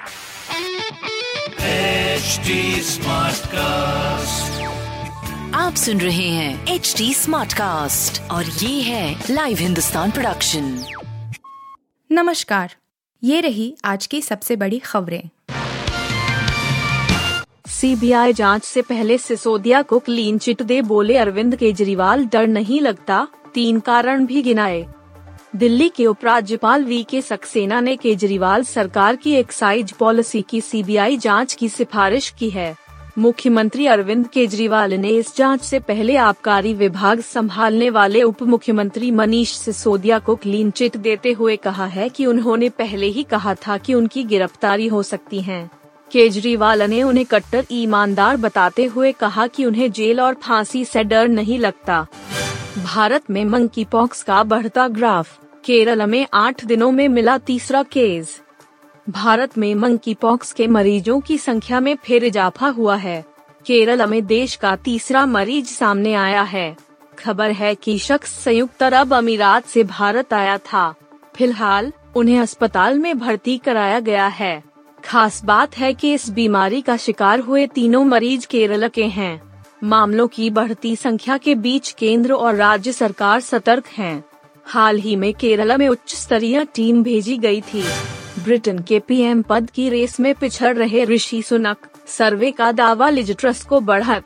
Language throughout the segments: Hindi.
HD Smartcast. आप सुन रहे हैं एच डी स्मार्ट कास्ट और ये है लाइव हिंदुस्तान प्रोडक्शन नमस्कार ये रही आज की सबसे बड़ी खबरें। सीबीआई जाँच से पहले सिसोदिया को क्लीन चिट दे बोले अरविंद केजरीवाल डर नहीं लगता तीन कारण भी गिनाए। दिल्ली के उपराज्यपाल वी के सक्सेना ने केजरीवाल सरकार की एक्साइज पॉलिसी की सीबीआई जाँच की सिफारिश की है। मुख्यमंत्री अरविंद केजरीवाल ने इस जाँच से पहले आबकारी विभाग संभालने वाले उप मुख्यमंत्री मनीष सिसोदिया को क्लीन चिट देते हुए कहा है कि उन्होंने पहले ही कहा था कि उनकी गिरफ्तारी हो सकती है। केजरीवाल ने उन्हें कट्टर ईमानदार बताते हुए कहा कि उन्हें जेल और फांसी से डर नहीं लगता। भारत में मंकी पॉक्स का बढ़ता ग्राफ, केरल में आठ दिनों में मिला तीसरा केस भारत में मंकी पॉक्स के मरीजों की संख्या में फिर इजाफा हुआ है। केरल में देश का तीसरा मरीज़ सामने आया है। खबर है कि शख्स संयुक्त अरब अमीरात से भारत आया था। फ़िलहाल, उन्हें अस्पताल में भर्ती कराया गया है। खास बात है कि इस बीमारी का शिकार हुए तीनों मरीज़ केरल के हैं। मामलों की बढ़ती संख्या के बीच केंद्र और राज्य सरकार सतर्क हैं। हाल ही में केरला में उच्च स्तरीय टीम भेजी गई थी। ब्रिटेन के पीएम पद की रेस में पिछड़ रहे ऋषि सुनक, सर्वे का दावा लिज ट्रस्ट को बढ़त।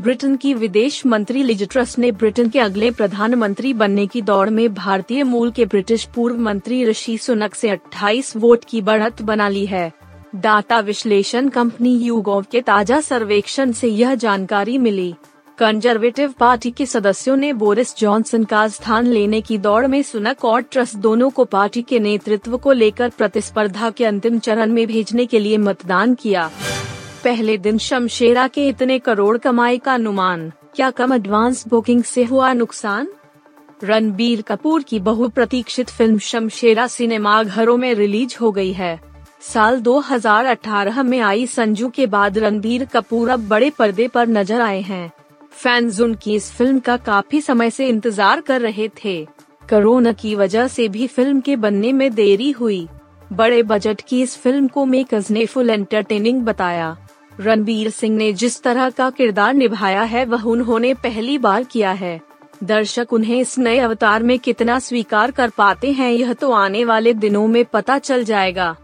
ब्रिटेन की विदेश मंत्री लिज ट्रस्ट ने ब्रिटेन के अगले प्रधानमंत्री बनने की दौड़ में भारतीय मूल के ब्रिटिश पूर्व मंत्री ऋषि सुनक से 28 वोट की बढ़त बना ली है। डाटा विश्लेषण कंपनी यूगोव के ताज़ा सर्वेक्षण से यह जानकारी मिली। कंजर्वेटिव पार्टी के सदस्यों ने बोरिस जॉनसन का स्थान लेने की दौड़ में सुनक और ट्रस्ट दोनों को पार्टी के नेतृत्व को लेकर प्रतिस्पर्धा के अंतिम चरण में भेजने के लिए मतदान किया। पहले दिन शमशेरा के इतने करोड़ कमाई का अनुमान, क्या कम एडवांस बुकिंग से हुआ नुकसान? रणबीर कपूर की बहुप्रतीक्षित फ़िल्म शमशेरा सिनेमा घरों में रिलीज़ हो गई है। साल 2018 में आई संजू के बाद रणबीर कपूर अब बड़े पर्दे पर नज़र आए हैं। फैंस उनकी इस फ़िल्म का काफ़ी समय से इंतज़ार कर रहे थे। कोरोना की वजह से भी फ़िल्म के बनने में देरी हुई। बड़े बजट की इस फ़िल्म को मेकर्स ने फुल एंटरटेनिंग बताया। रणबीर सिंह ने जिस तरह का किरदार निभाया है, वह उन्होंने पहली बार किया है। दर्शक उन्हें इस नए अवतार में कितना स्वीकार कर पाते हैं, यह तो आने वाले दिनों में पता चल जाएगा।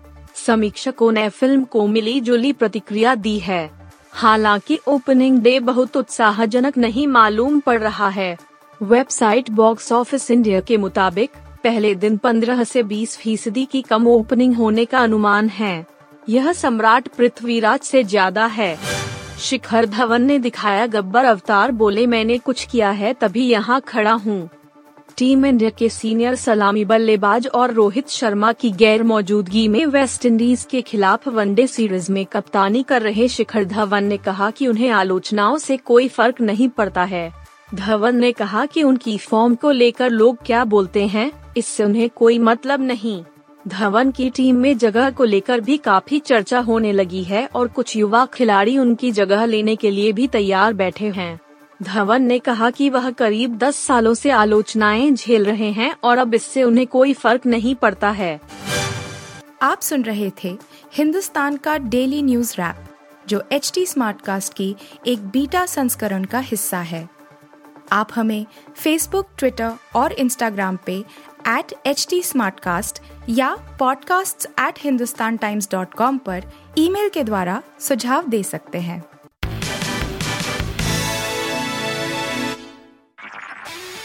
समीक्षकों ने फ़िल्म को मिली जुली प्रतिक्रिया दी है। हालाँकि ओपनिंग डे बहुत उत्साहजनक नहीं मालूम पड़ रहा है। वेबसाइट बॉक्स ऑफ़िस इंडिया के मुताबिक, पहले दिन 15 से 20 फ़ीसदी की कम ओपनिंग होने का अनुमान है। यह सम्राट पृथ्वीराज से ज़्यादा है। शिखर धवन ने दिखाया, गब्बर अवतार बोले, मैंने कुछ किया है, तभी यहाँ खड़ा हूँ। टीम इंडिया के सीनियर सलामी बल्लेबाज और रोहित शर्मा की गैर मौजूदगी में वेस्ट इंडीज के खिलाफ वनडे सीरीज़ में कप्तानी कर रहे शिखर धवन ने कहा कि उन्हें आलोचनाओं से कोई फ़र्क नहीं पड़ता है। धवन ने कहा कि उनकी फॉर्म को लेकर लोग क्या बोलते हैं, इससे उन्हें कोई मतलब नहीं। धवन की टीम में जगह को लेकर भी काफ़ी चर्चा होने लगी है और कुछ युवा खिलाड़ी उनकी जगह लेने के लिए भी तैयार बैठे हैं। धवन ने कहा कि वह करीब 10 सालों से आलोचनाएँ झेल रहे हैं और अब इससे उन्हें कोई फ़र्क नहीं पड़ता है। आप सुन रहे थे हिंदुस्तान का डेली न्यूज़ रैप, जो एच टी स्मार्ट कास्ट की एक बीटा संस्करण का हिस्सा है। आप हमें फेसबुक ट्विटर और इंस्टाग्राम पे एट एच टी या podcasts@hindustantimes.com पर ईमेल के द्वारा सुझाव दे सकते हैं।